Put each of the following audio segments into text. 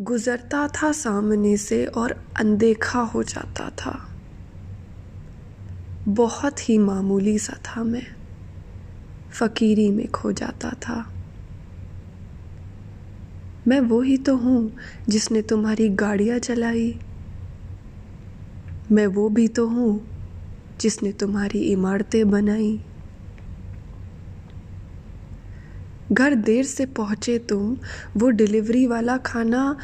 गुजरता था सामने से और अनदेखा हो जाता था। बहुत ही मामूली सा था मैं। फकीरी में खो जाता था। मैं वो ही तो हूँ जिसने तुम्हारी गाड़ियाँ चलाई। मैं वो भी तो हूँ जिसने तुम्हारी इमारतें बनाई। घर देर से पहुँचे तुम वो डिलीवरी वाला खाना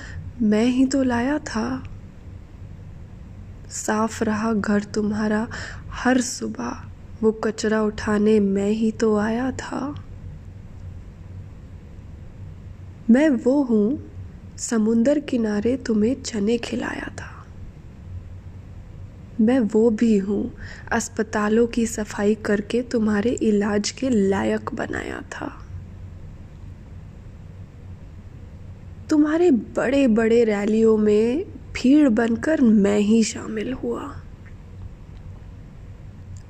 मैं ही तो लाया था। साफ़ रहा घर तुम्हारा। हर सुबह वो कचरा उठाने मैं ही तो आया था। मैं वो हूँ, समुंदर किनारे तुम्हें चने खिलाया था। मैं वो भी हूँ, अस्पतालों की सफ़ाई करके तुम्हारे इलाज के लायक बनाया था। तुम्हारे बड़े बड़े रैलियों में भीड़ बनकर मैं ही शामिल हुआ।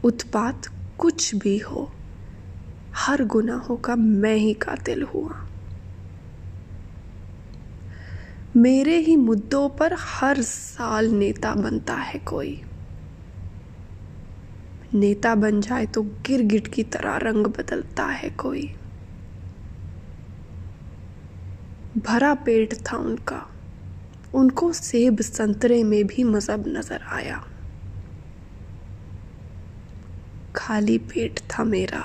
उत्पात कुछ भी हो, हर गुनाहों का मैं ही कातिल हुआ। मेरे ही मुद्दों पर हर साल नेता बनता है कोई। नेता बन जाए तो गिरगिट की तरह रंग बदलता है कोई। भरा पेट था उनका। उनको सेब संतरे में भी मज़हब नज़र आया। खाली पेट था मेरा,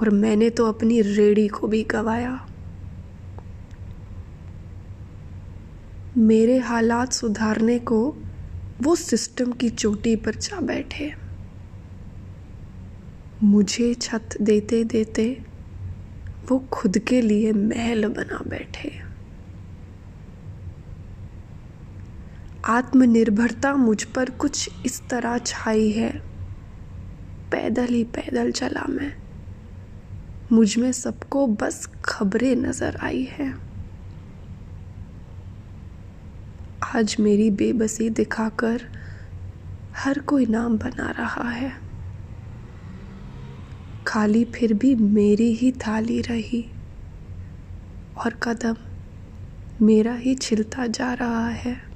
और मैंने तो अपनी रेड़ी को भी गवाया। मेरे हालात सुधारने को वो सिस्टम की चोटी पर जा बैठे। मुझे छत देते देते वो खुद के लिए महल बना बैठे। आत्मनिर्भरता मुझ पर कुछ इस तरह छाई है। पैदल ही पैदल चला मैं। मुझमें सबको बस खबरें नज़र आई है। आज मेरी बेबसी दिखाकर हर कोई नाम बना रहा है। खाली, फिर भी मेरी ही थाली रही। और कदम मेरा ही छिलता जा रहा है।